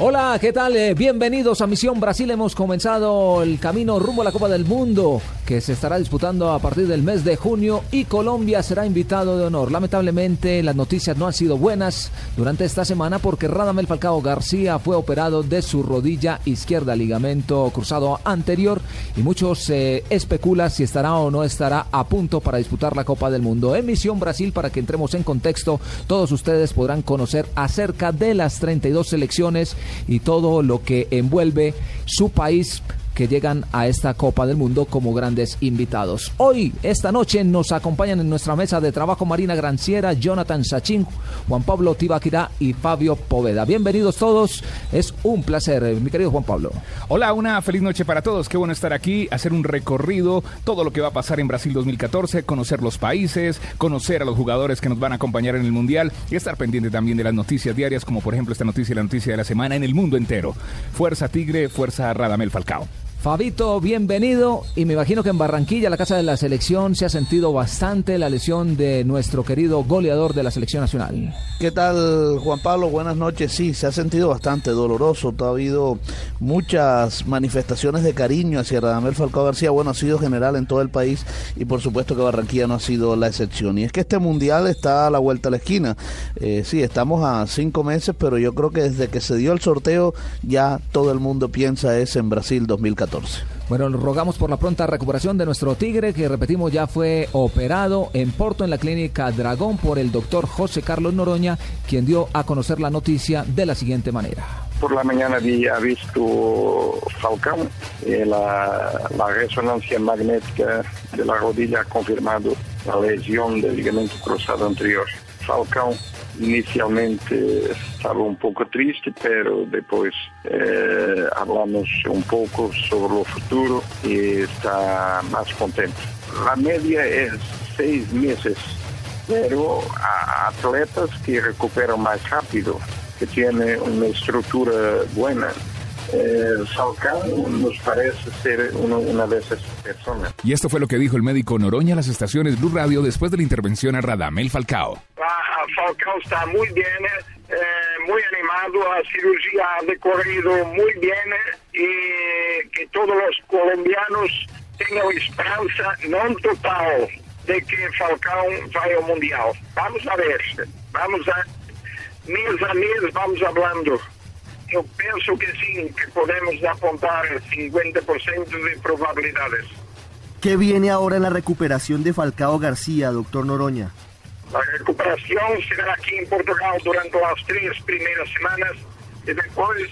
Hola, ¿qué tal? Eh, bienvenidos a Misión Brasil. Hemos comenzado el camino rumbo a la Copa del Mundo que se estará disputando a partir del mes de junio y Colombia será invitado de honor. Lamentablemente las noticias no han sido buenas durante esta semana porque Radamel Falcao García fue operado de su rodilla izquierda, ligamento cruzado anterior y muchos eh, especulan si estará o no estará a punto para disputar la Copa del Mundo. En Misión Brasil, para que entremos en contexto, todos ustedes podrán conocer acerca de las 32 selecciones y todo lo que envuelve su país que llegan a esta Copa del Mundo como grandes invitados. Hoy, esta noche, nos acompañan en nuestra mesa de trabajo Marina Granciera, Jonathan Sachin, Juan Pablo Tibaquirá y Fabio Poveda. Bienvenidos todos, es un placer, mi querido Juan Pablo. Hola, una feliz noche para todos, qué bueno estar aquí, hacer un recorrido, todo lo que va a pasar en Brasil 2014, conocer los países, conocer a los jugadores que nos van a acompañar en el Mundial y estar pendiente también de las noticias diarias, como por ejemplo esta noticia y la noticia de la semana en el mundo entero. Fuerza Tigre, fuerza Radamel Falcao. Fabito, bienvenido. Y me imagino que en Barranquilla, la casa de la selección, se ha sentido bastante la lesión de nuestro querido goleador de la selección nacional. ¿Qué tal, Juan Pablo? Buenas noches. Sí, se ha sentido bastante doloroso. Ha habido muchas manifestaciones de cariño hacia Radamel Falcao García. Bueno, ha sido general en todo el país y por supuesto que Barranquilla no ha sido la excepción. Y es que este mundial está a la vuelta a la esquina. Eh, sí, estamos a cinco meses, pero yo creo que desde que se dio el sorteo ya todo el mundo piensa es en Brasil 2014. Bueno, rogamos por la pronta recuperación de nuestro Tigre, que repetimos ya fue operado en Porto, en la clínica Dragón, por el doctor José Carlos Noroña, quien dio a conocer la noticia de la siguiente manera. Por la mañana había visto Falcón, eh, la, la resonancia magnética de la rodilla ha confirmado la lesión del ligamento cruzado anterior. Falcão inicialmente estaba un poco triste, pero después eh, hablamos un poco sobre lo futuro y está más contento. La media es seis meses, pero a atletas que recuperan más rápido, que tienen una estructura buena, eh, nos parece ser una de esas personas. Y esto fue lo que dijo el médico Noroña a las estaciones Blue Radio después de la intervención a Radamel Falcao. Ah, Falcao está muy bien, eh, muy animado, la cirugía ha decorrido muy bien y que todos los colombianos tengan esperanza no total de que Falcao vaya al Mundial. Vamos a ver, vamos a, mes a mes vamos hablando. Yo pienso que sí, que podemos apuntar el 50% de probabilidades. ¿Qué viene ahora en la recuperación de Falcao García, doctor Noroña? La recuperación será aquí en Portugal durante las tres primeras semanas y después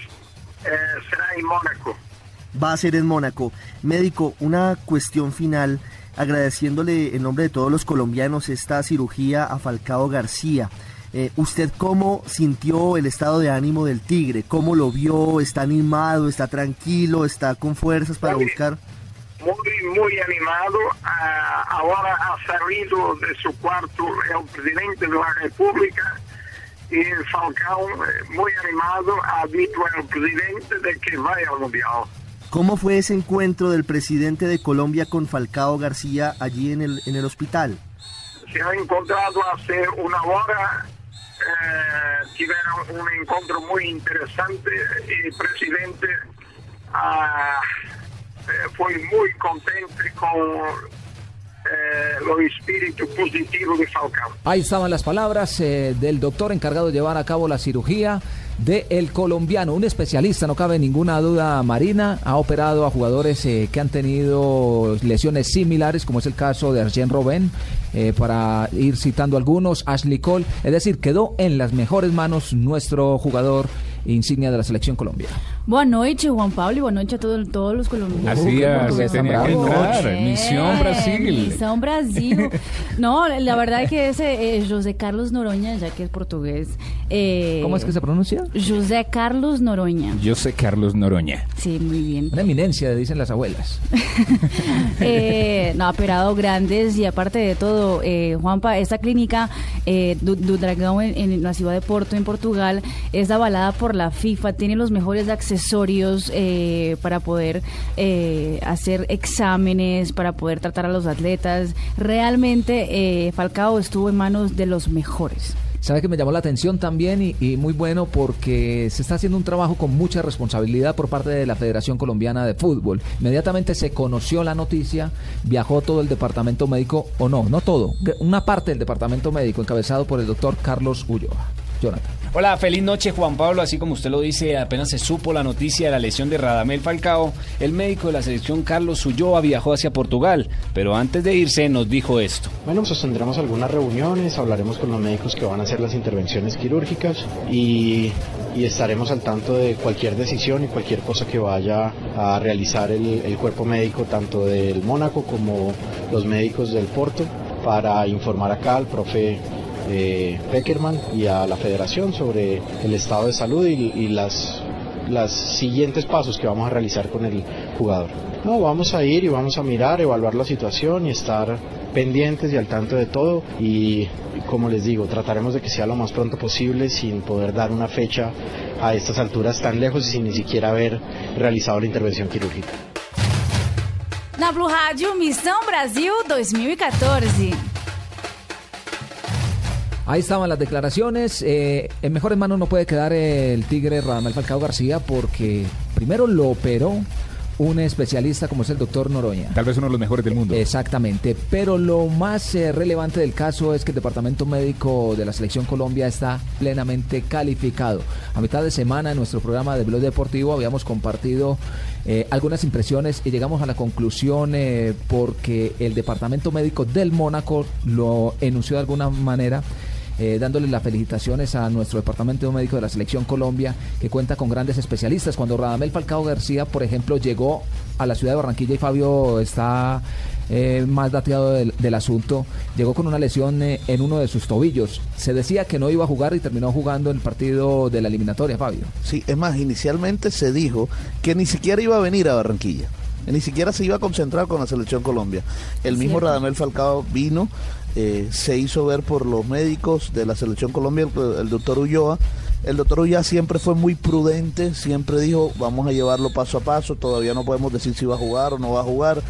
eh, será en Mónaco. Va a ser en Mónaco. Médico, una cuestión final, agradeciéndole en nombre de todos los colombianos esta cirugía a Falcao García. Eh, ¿Usted cómo sintió el estado de ánimo del Tigre? ¿Cómo lo vio? ¿Está animado? ¿Está tranquilo? ¿Está con fuerzas para buscar? Muy, muy animado. Ah, ahora ha salido de su cuarto el presidente de la República y Falcao, eh, muy animado, ha dicho al presidente de que vaya al Mundial. ¿Cómo fue ese encuentro del presidente de Colombia con Falcao García allí en el, en el hospital? Se ha encontrado hace una hora eh, tuvieron un encuentro muy interesante. Y el presidente ah, eh, fue muy contento con eh. Ahí estaban las palabras eh, del doctor encargado de llevar a cabo la cirugía de el colombiano, un especialista, no cabe ninguna duda, Marina, ha operado a jugadores eh, que han tenido lesiones similares, como es el caso de Arjen Robben, para ir citando algunos, Ashley Cole, es decir, quedó en las mejores manos nuestro jugador insignia de la selección Colombia. Buenas noches, Juan Pablo, y buenas noches a todos, todos los colombianos. Así es, tenía que entrar. Misión Brasil. Misión Brasil. No, la verdad es que ese eh, José Carlos Noroña, ya que es portugués. Eh, ¿Cómo es que se pronuncia? José Carlos Noroña. José Carlos Noroña. Sí, muy bien. Una eminencia, dicen las abuelas. eh, no, ha operado grandes y aparte de todo, eh, Juanpa, esta clínica eh, du, Dragão en, en, la ciudad de Porto, en Portugal, es avalada por la FIFA, tiene los mejores accesorios eh, para poder eh, hacer exámenes, para poder tratar a los atletas. Realmente eh, Falcao estuvo en manos de los mejores. Sabe que me llamó la atención también y, y, muy bueno porque se está haciendo un trabajo con mucha responsabilidad por parte de la Federación Colombiana de Fútbol. Inmediatamente se conoció la noticia, viajó todo el departamento médico, o no, no todo, una parte del departamento médico encabezado por el doctor Carlos Ulloa. Jonathan. Hola, feliz noche Juan Pablo. Así como usted lo dice, apenas se supo la noticia de la lesión de Radamel Falcao, el médico de la selección Carlos Ulloa viajó hacia Portugal, pero antes de irse nos dijo esto. Bueno, sostendremos algunas reuniones, hablaremos con los médicos que van a hacer las intervenciones quirúrgicas y, y estaremos al tanto de cualquier decisión y cualquier cosa que vaya a realizar el, el cuerpo médico, tanto del Mónaco como los médicos del Porto, para informar acá al profe eh, Peckerman y a la federación sobre el estado de salud y, y las, las siguientes pasos que vamos a realizar con el jugador. No, vamos a ir y vamos a mirar, evaluar la situación y estar pendientes y al tanto de todo y como les digo, trataremos de que sea lo más pronto posible sin poder dar una fecha a estas alturas tan lejos y sin ni siquiera haber realizado la intervención quirúrgica. Na Blue Rádio, Missão Brasil 2014. Ahí estaban las declaraciones. Eh, en mejores manos no puede quedar el Tigre Radamel Falcao García porque primero lo operó un especialista como es el doctor Noroña. Tal vez uno de los mejores del mundo. Exactamente, pero lo más eh, relevante del caso es que el Departamento Médico de la Selección Colombia está plenamente calificado. A mitad de semana en nuestro programa de Blog Deportivo habíamos compartido eh, algunas impresiones y llegamos a la conclusión eh, porque el Departamento Médico del Mónaco lo enunció de alguna manera eh, dándole las felicitaciones a nuestro departamento médico de la Selección Colombia, que cuenta con grandes especialistas. Cuando Radamel Falcao García, por ejemplo, llegó a la ciudad de Barranquilla y Fabio está eh, más dateado del, del, asunto, llegó con una lesión eh, en uno de sus tobillos. Se decía que no iba a jugar y terminó jugando el partido de la eliminatoria, Fabio. Sí, es más, inicialmente se dijo que ni siquiera iba a venir a Barranquilla. Ni siquiera se iba a concentrar con la selección Colombia. El mismo cierto. Radamel Falcao vino, eh, se hizo ver por los médicos de la selección Colombia, el, doctor Ulloa. El doctor Ulloa siempre fue muy prudente, siempre dijo, vamos a llevarlo paso a paso, todavía no podemos decir si va a jugar o no va a jugar.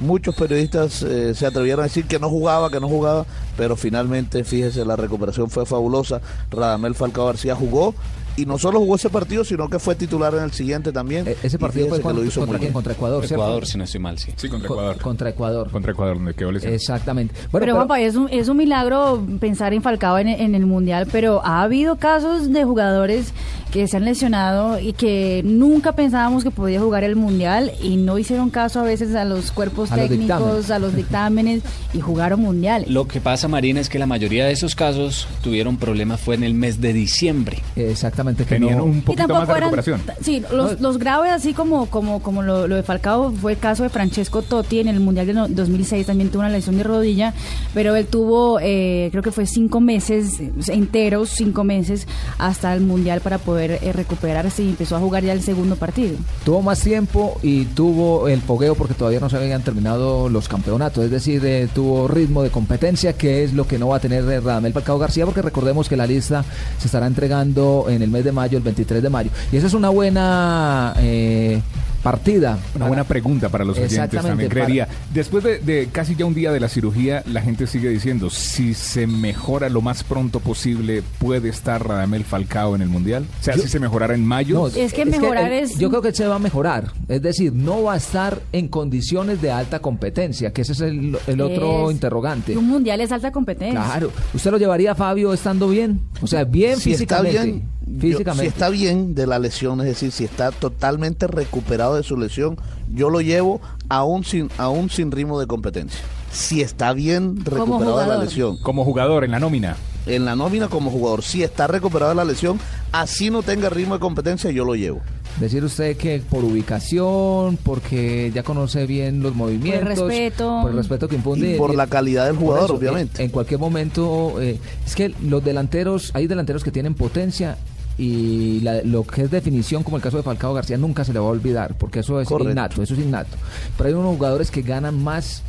Muchos periodistas eh, se atrevieron a decir que no jugaba, que no jugaba, pero finalmente, fíjese, la recuperación fue fabulosa. Radamel Falcao García jugó, y no solo jugó ese partido, sino que fue titular en el siguiente también. E ese partido fue cuando, lo hizo contra, muy bien. contra Ecuador, Ecuador, si no estoy mal, sí. Sí, contra Ecuador. Contra Ecuador. Contra Ecuador, donde quedó lesionado. Exactamente. Bueno, pero, pero Juanpa, es un, es un milagro pensar en Falcao en, en, el Mundial, pero ha habido casos de jugadores que se han lesionado y que nunca pensábamos que podía jugar el Mundial y no hicieron caso a veces a los cuerpos a técnicos, los a los dictámenes y jugaron Mundial. Lo que pasa, Marina, es que la mayoría de esos casos tuvieron problemas fue en el mes de diciembre. Exactamente. Que Tenían no, un poquito más de eran, recuperación. Sí, los, los, graves, así como, como, como lo, lo, de Falcao, fue el caso de Francesco Totti en el Mundial de 2006, también tuvo una lesión de rodilla, pero él tuvo, eh, creo que fue cinco meses enteros, cinco meses, hasta el Mundial para poder eh, recuperarse y empezó a jugar ya el segundo partido. Tuvo más tiempo y tuvo el fogueo porque todavía no se habían terminado los campeonatos, es decir, eh, tuvo ritmo de competencia, que es lo que no va a tener Radamel Falcao García, porque recordemos que la lista se estará entregando en el mes de mayo, el 23 de mayo. Y esa es una buena eh, partida. Una buena pregunta para los oyentes también creería. Para... Después de, de, casi ya un día de la cirugía, la gente sigue diciendo, si se mejora lo más pronto posible, ¿puede estar Radamel Falcao en el Mundial? O sea, yo, si se mejorara en mayo. No, es que es mejorar que, es... Yo creo que se va a mejorar. Es decir, no va a estar en condiciones de alta competencia, que ese es el, el otro es... interrogante. Un Mundial es alta competencia. Claro. ¿Usted lo llevaría, Fabio, estando bien? O sea, bien si físicamente. Está bien, físicamente. Yo, si está bien de la lesión, es decir, si está totalmente recuperado de su lesión, yo lo llevo aún sin, aún sin ritmo de competencia. Si está bien recuperado de la lesión. Como jugador en la nómina. En la nómina como jugador. Si está recuperado de la lesión, así no tenga ritmo de competencia, yo lo llevo. Decir usted que por ubicación, porque ya conoce bien los movimientos, por el respeto, por el respeto que impunde y por la calidad del jugador, eso, obviamente. En, en, cualquier momento, eh, es que los delanteros, hay delanteros que tienen potencia y la, lo que es definición, como el caso de Falcao García, nunca se le va a olvidar, porque eso es Correcto. innato, eso es innato. Pero hay unos jugadores que ganan más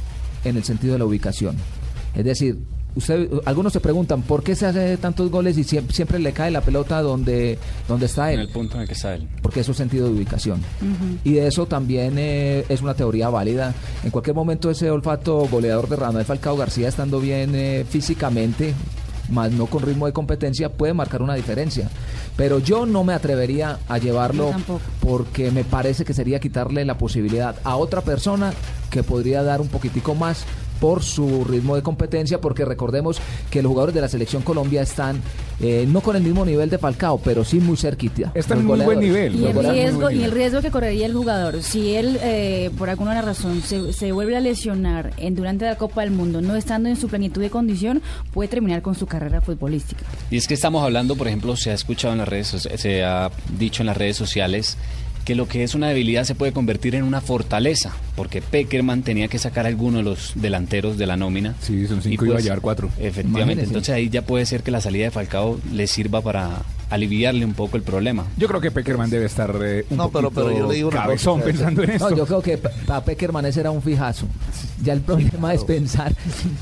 en el sentido de la ubicación. Es decir, usted, algunos se preguntan por qué se hace tantos goles y siempre, siempre, le cae la pelota donde, donde está él. En el punto en el que está él. Porque eso es sentido de ubicación. Uh -huh. Y de eso también eh, es una teoría válida. En cualquier momento ese olfato goleador de Radamel Falcao García estando bien eh, físicamente, más no con ritmo de competencia, puede marcar una diferencia. Pero yo no me atrevería a llevarlo porque me parece que sería quitarle la posibilidad a otra persona que podría dar un poquitico más por su ritmo de competencia, porque recordemos que los jugadores de la selección Colombia están eh, no con el mismo nivel de Falcao, pero sí muy cerquita. Están en muy buen nivel. Y el, riesgo, y el riesgo que correría el jugador, si él eh, por alguna razón se, se vuelve a lesionar en, durante la Copa del Mundo, no estando en su plenitud de condición, puede terminar con su carrera futbolística. Y es que estamos hablando, por ejemplo, se ha escuchado en las redes, se ha dicho en las redes sociales que lo que es una debilidad se puede convertir en una fortaleza, porque Peckerman tenía que sacar a alguno de los delanteros de la nómina. Sí, son cinco, Y, iba a pues, llevar cuatro. Efectivamente, Imagínese. entonces ahí ya puede ser que la salida de Falcao le sirva para aliviarle un poco el problema. Yo creo que Peckerman debe estar eh, un No, pero- yo le digo una cabezón cosa. pensando en esto. No, yo creo que para Peckerman ese era un fijazo. Ya el problema es pensar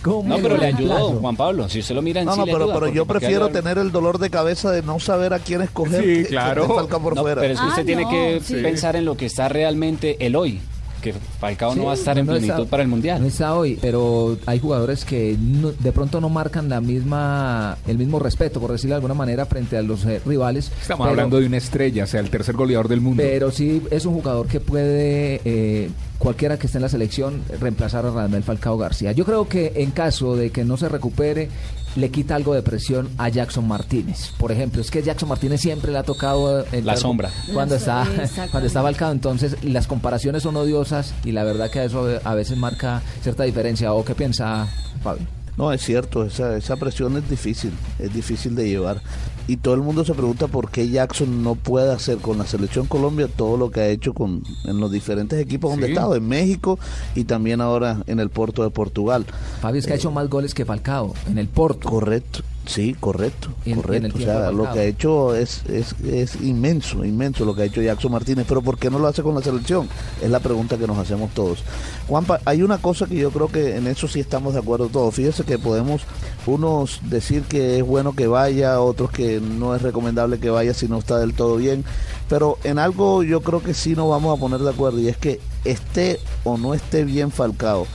cómo. No, pero le ayudó. Juan Pablo. Si usted lo mira en No, sí no, pero, ayuda, pero yo ¿para qué prefiero tener el dolor de cabeza de no saber a quién escoger. Sí, que- que claro. Falcao por No, fuera. pero es que Ah, usted tiene no, que sí. pensar en lo que está realmente el hoy. Que Falcao no va a estar en no plenitud está- para el Mundial. No está hoy, pero hay jugadores que no- de pronto no marcan la misma el mismo respeto, por decirlo de alguna manera, frente a los eh, rivales. Estamos pero- hablando de una estrella, o sea, el tercer goleador del mundo. Pero sí es un jugador que puede, eh, cualquiera que esté en la selección, reemplazar a Radamel Falcao García. Yo creo que en caso de que no se recupere, le quita algo de presión a Jackson Martínez. Por ejemplo, es que Jackson Martínez siempre le ha tocado eh, entrar sombra. cuando La está cuando está Falcao. Entonces las comparaciones son odiosas y la verdad que eso a veces marca cierta diferencia. ¿O qué piensa Fabio? No, es cierto, esa, esa presión es difícil, es difícil de llevar. Y todo el mundo se pregunta por qué Jackson no puede hacer con la selección Colombia todo lo que ha hecho con, en los diferentes equipos donde Sí. ha estado, en México y también ahora en el Porto de Portugal. Fabio es que ha hecho más goles que Falcao en el Porto. Correcto, sí, correcto, en- en correcto. o sea, lo que ha hecho es, es, es inmenso, inmenso lo que ha hecho Jackson Martínez. Pero ¿por qué no lo hace con la selección? Es la pregunta que nos hacemos todos. Juanpa, hay una cosa que yo creo que en eso sí estamos de acuerdo todos. Fíjese que podemos unos decir que es bueno que vaya, otros que no es recomendable que vaya si no está del todo bien. Pero en algo yo creo que sí nos vamos a poner de acuerdo y es que esté o no esté bien Falcao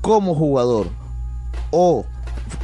como jugador o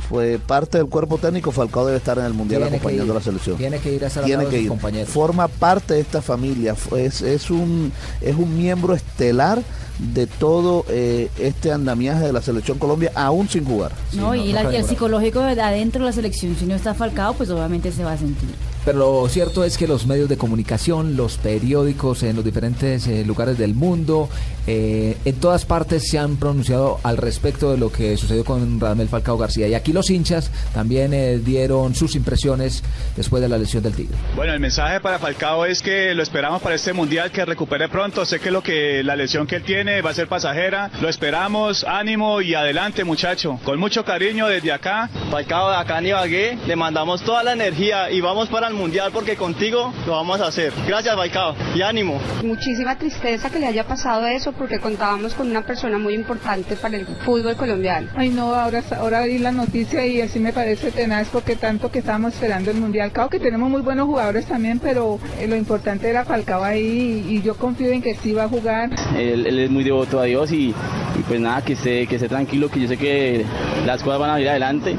fue parte del cuerpo técnico, Falcao debe estar en el Mundial Tiene que acompañando ir. a la selección. Tiene que ir a al Tiene lado de que sus compañeros. Forma parte de esta familia, es, es, un, es un miembro estelar de todo eh, este andamiaje de la selección Colombia, aún sin jugar. no, no, y no la- cabe el psicológico de adentro de la selección, si no está Falcao, pues obviamente se va a sentir. Pero lo cierto es que los medios de comunicación, los periódicos en los diferentes eh, lugares del mundo, eh, en todas partes se han pronunciado al respecto de lo que sucedió con Radamel Falcao García. Y aquí los hinchas también eh, dieron sus impresiones después de la lesión del Tigre. Bueno, el mensaje para Falcao es que lo esperamos para este mundial, que recupere pronto. Sé que lo que la lesión que él tiene va a ser pasajera. Lo esperamos, ánimo y adelante, muchacho. Con mucho cariño desde acá. Falcao de acá en Ibagué, le mandamos toda la energía y vamos para el mundial porque contigo lo vamos a hacer. Gracias Falcao y ánimo. Muchísima tristeza que le haya pasado eso porque contábamos con una persona muy importante para el fútbol colombiano. Ay no, ahora, ahora vi la noticia y así me parece tenaz porque tanto que estábamos esperando el mundial. Claro que tenemos muy buenos jugadores también, pero eh, lo importante era Falcao ahí y, y yo confío en que sí va a jugar. Él, él es muy devoto a Dios y, y pues nada, que esté, que esté tranquilo, que yo sé que las cosas van a ir adelante,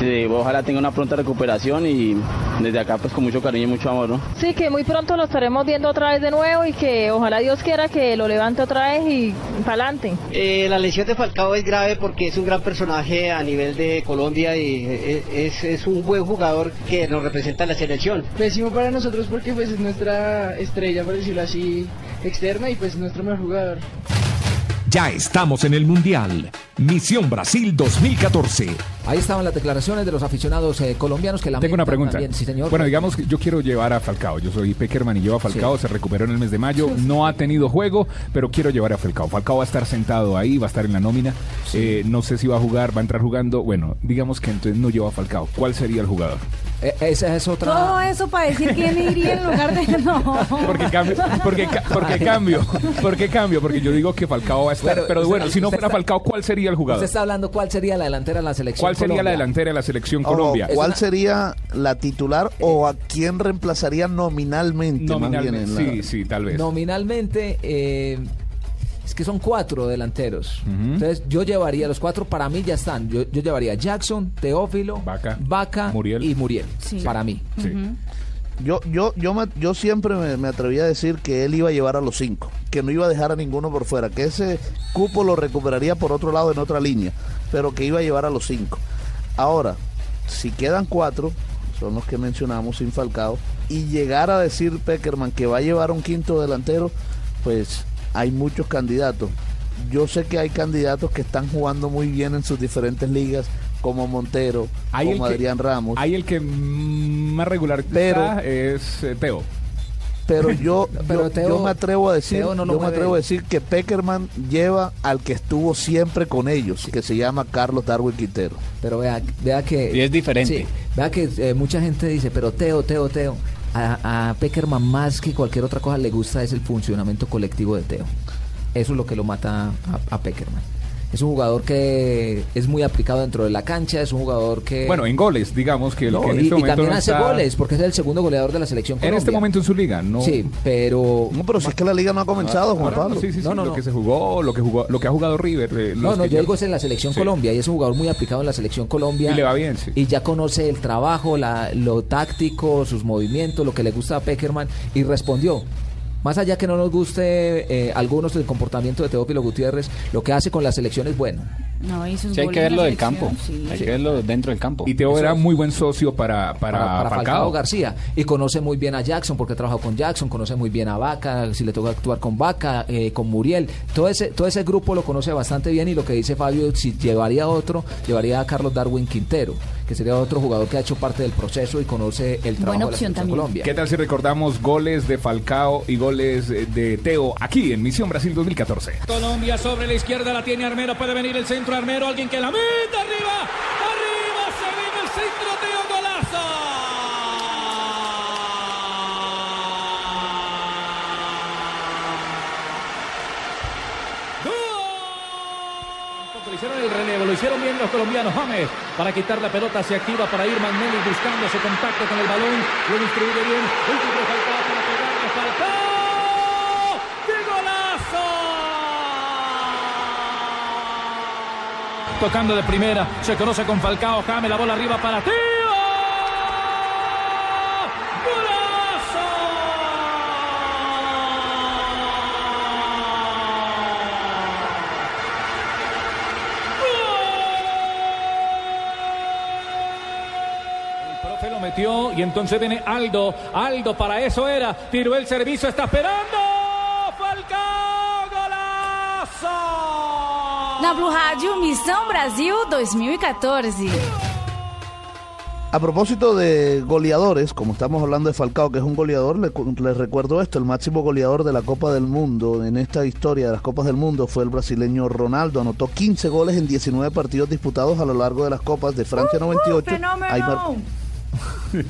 que ojalá tenga una pronta recuperación y desde acá pues con mucho cariño y mucho amor, ¿no? Sí, que muy pronto lo estaremos viendo otra vez de nuevo y que ojalá Dios quiera que lo levante otra vez y para adelante. Eh, la lesión de Falcao es grave porque es un gran personaje a nivel de Colombia y eh, es, es un buen jugador que nos representa en la selección. Pésimo para nosotros porque pues es nuestra estrella, por decirlo así, externa y pues nuestro mejor jugador. Ya estamos en el Mundial. Misión Brasil 2014. Ahí estaban las declaraciones de los aficionados eh, colombianos que lamentan Tengo una pregunta. también. Sí, señor. Bueno, digamos que yo quiero llevar a Falcao. Yo soy Peckerman y llevo a Falcao. Se recuperó en el mes de mayo. No ha tenido juego, pero quiero llevar a Falcao. Falcao va a estar sentado ahí, va a estar en la nómina. Eh, no sé si va a jugar, va a entrar jugando. Bueno, digamos que entonces no llevo a Falcao. ¿Cuál sería el jugador? Eh, esa es otra. Todo eso para decir quién iría en lugar de no. Porque cambio, porque, porque cambio, porque cambio, porque yo digo que Falcao va a estar, Bueno, pero bueno, si no fuera está- Falcao, ¿cuál sería el jugador? Usted está hablando cuál sería la delantera de la selección. ¿Cuál sería la delantera de la selección Ojo, Colombia? ¿Cuál una- sería la titular o a quién reemplazaría nominalmente? más bien Nominalmente, en la- sí, sí, tal vez. Nominalmente, eh, es que son cuatro delanteros. Entonces yo llevaría los cuatro, para mí ya están. Yo, yo llevaría Jackson, Teófilo, Vaca, y Muriel. Para mí. Yo, yo, yo, me- yo siempre me, me atreví a decir que él iba a llevar a los cinco, que no iba a dejar a ninguno por fuera, que ese cupo lo recuperaría por otro lado en otra línea, pero que iba a llevar a los cinco. Ahora, si quedan cuatro, son los que mencionamos sin Falcao, y llegar a decir Peckerman que va a llevar un quinto delantero, pues hay muchos candidatos. Yo sé que hay candidatos que están jugando muy bien en sus diferentes ligas, como Montero, Hay como que- Adrián Ramos. Hay el que mm, más regular Pero- está es eh, Teo. pero yo, Pero yo, Teo- yo me atrevo a decir, no yo me atrevo a decir que Peckerman lleva al que estuvo siempre con ellos, que se llama Carlos Darwin Quintero. Pero vea, vea que... Y es diferente. Sí, vea que eh, mucha gente dice, pero Teo, Teo, Teo. A, Peckerman más que cualquier otra cosa le gusta es el funcionamiento colectivo de Teo. Eso es lo que lo mata a, a Peckerman. Es un jugador que es muy aplicado dentro de la cancha, es un jugador que... Bueno, en goles, digamos que, el No, que en y, este y momento también no hace está- goles, porque es el segundo goleador de la selección En este Colombia. momento en su liga, no. Sí, pero... No, pero si es que la liga no ha comenzado, Juan Ahora, Pablo. Sí, sí, sí, No, no, lo no. que se jugó, lo que jugó, lo que ha jugado River. eh, No, los no, yo ya- digo es en la selección Sí. Colombia y es un jugador muy aplicado en la selección Colombia. Y le va bien, sí. Y ya conoce el trabajo, la, lo táctico, sus movimientos, lo que le gusta a Peckerman y respondió. Más allá que no nos guste eh, algunos del comportamiento de Teófilo Gutiérrez, lo que hace con la selección es bueno. No, y sus Sí, hay que verlo del campo. sí. Hay que verlo dentro del campo. Y Teo Eso era es. muy buen socio para, para, para, para Falcao. Falcao. García y conoce muy bien a Jackson porque trabajó con Jackson, conoce muy bien a Vaca, si le toca actuar con Vaca, eh, con Muriel, todo ese todo ese grupo lo conoce bastante bien y lo que dice Fabio, si llevaría a otro, llevaría a Carlos Darwin Quintero, que sería otro jugador que ha hecho parte del proceso y conoce el trabajo de la opción selección también. Colombia. ¿Qué tal si recordamos goles de Falcao y goles eh, de Teo aquí en Misión Brasil 2014? Colombia sobre la izquierda la tiene Armero, puede venir el centro Armero, alguien que la meta arriba se viene el centro Teo golazo. Le el relevo, lo hicieron bien los colombianos. James para quitar la pelota se activa para ir Magnelli buscando ese contacto con el balón. Lo distribuye bien. Último Falcao para pegarle. Falcao. ¡Qué golazo! Tocando de primera, se conoce con Falcao, Jame, la bola arriba para Teo. El profe lo metió y entonces viene Aldo. Aldo para eso era. Tiró el servicio, está esperando. Falcao, golazo. Na Blue Rádio, Missão Brasil 2014. A propósito de goleadores, como estamos hablando de Falcao, que es un goleador, le les recuerdo esto, el máximo goleador de la Copa del Mundo en esta historia de las Copas del Mundo fue el brasileño Ronaldo, anotó 15 goles en 19 partidos disputados a lo largo de las Copas de Francia 98. Ahí, mar-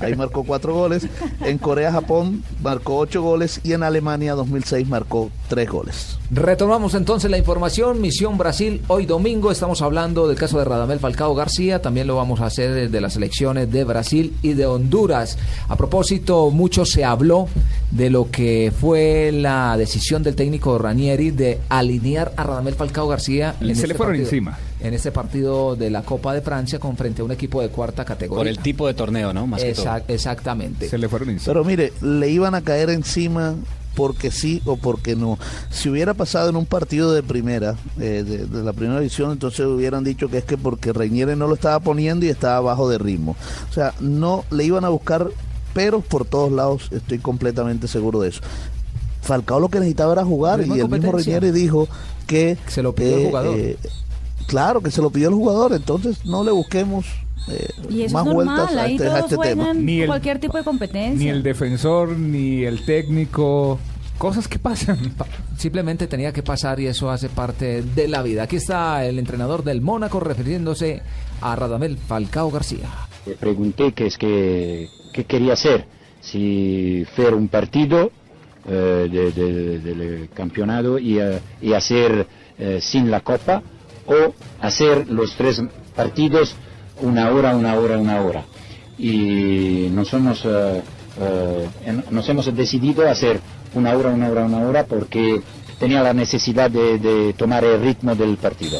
ahí marcó 4 goles, en Corea, Japón marcó 8 goles y en Alemania 2006 marcó 3 goles. Retomamos entonces la información. Misión Brasil, hoy domingo estamos hablando del caso de Radamel Falcao García. También lo vamos a hacer desde las elecciones de Brasil y de Honduras. A propósito, mucho se habló de lo que fue la decisión del técnico Ranieri de alinear a Radamel Falcao García. Se le este fueron partido- encima. En este partido de la Copa de Francia con frente a un equipo de cuarta categoría. Por el tipo de torneo, ¿no? Más que todo. Exact- exactamente. Se le fueron encima. Pero mire, le iban a caer encima porque sí o porque no. Si hubiera pasado en un partido de primera, eh, de, de la primera división, entonces hubieran dicho que es que porque Reñere no lo estaba poniendo y estaba bajo de ritmo. O sea, no le iban a buscar peros por todos lados, estoy completamente seguro de eso. Falcao lo que necesitaba era jugar y el mismo. Reñere dijo que Se lo pidió el jugador. Claro, que se lo pidió el jugador, entonces no le busquemos eh, Y eso más es vueltas a ahí este, a este tema. Ni el- cualquier tipo de competencia. Ni el defensor, ni el técnico. Cosas que pasan. Simplemente tenía que pasar y eso hace parte de la vida. Aquí está el entrenador del Mónaco refiriéndose a Radamel Falcao García. Le pregunté qué es que, qué quería hacer, si hacer un partido eh, de- de- del campeonato y, eh, y hacer eh, sin la copa o hacer los tres partidos una hora, una hora, una hora. Y nos hemos, eh, en- nos hemos decidido hacer una hora, una hora, una hora porque tenía la necesidad de tomar el ritmo del partido.